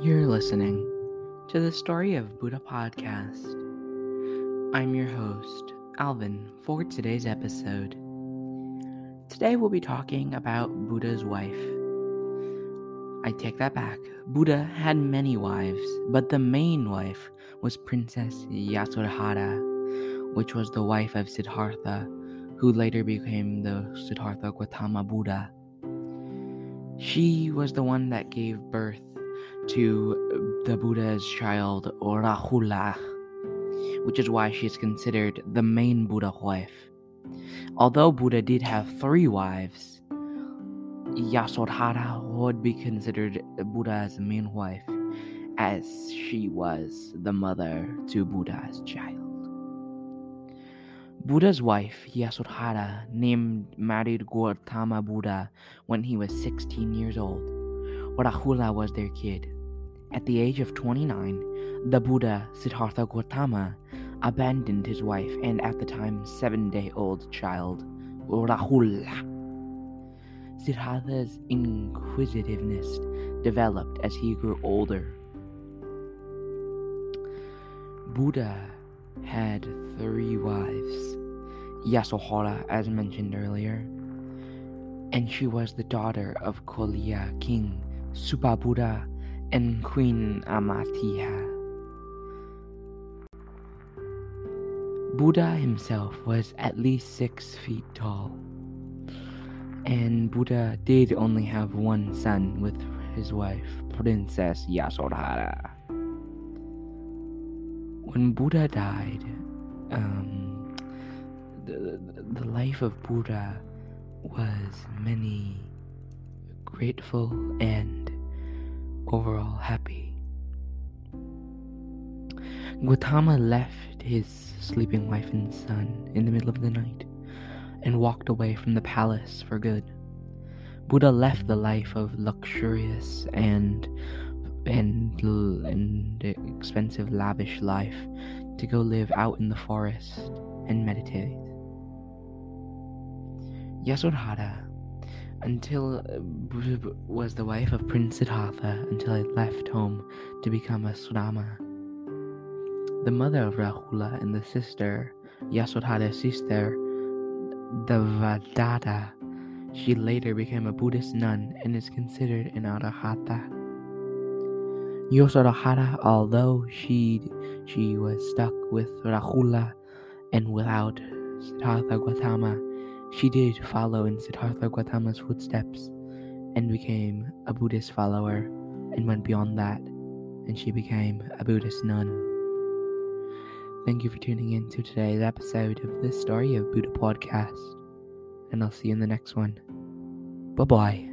You're listening to the Story of Buddha podcast. I'm your host, Alvin, for today's episode. Today we'll be talking about Buddha's wife. I take that back. Buddha had many wives, but the main wife was Princess Yasodhara, which was the wife of Siddhartha, who later became the Siddhartha Gautama Buddha. She was the one that gave birth to the Buddha's child, Rahula, which is why she is considered the main Buddha wife. Although Buddha did have three wives, Yasodhara would be considered Buddha's main wife, as she was the mother to Buddha's child. Buddha's wife, Yasodhara, named married Gautama Buddha when he was 16 years old. Rahula was their kid. At the age of 29, the Buddha, Siddhartha Gautama, abandoned his wife and at the time seven day old child, Rahula. Siddhartha's inquisitiveness developed as he grew older. Buddha had three wives Yasodhara, as mentioned earlier, and she was the daughter of Koliya king Supabuddha and Queen Amitaya. Buddha himself was at least six feet tall, and Buddha did only have one son with his wife, Princess Yasodhara. When Buddha died, um, the, the life of Buddha was many grateful and overall happy. Gautama left his sleeping wife and son in the middle of the night and walked away from the palace for good. Buddha left the life of luxurious and and, and expensive lavish life to go live out in the forest and meditate. Yasodhara until uh, was the wife of Prince Siddhartha until I left home to become a Sudama. The mother of Rahula and the sister, Yasodhara's sister, Devadatta, she later became a Buddhist nun and is considered an arahata. Yasodhara, although she she was stuck with Rahula and without Siddhartha Gautama, she did follow in Siddhartha Gautama's footsteps and became a Buddhist follower and went beyond that, and she became a Buddhist nun. Thank you for tuning in to today's episode of the Story of Buddha podcast, and I'll see you in the next one. Bye bye.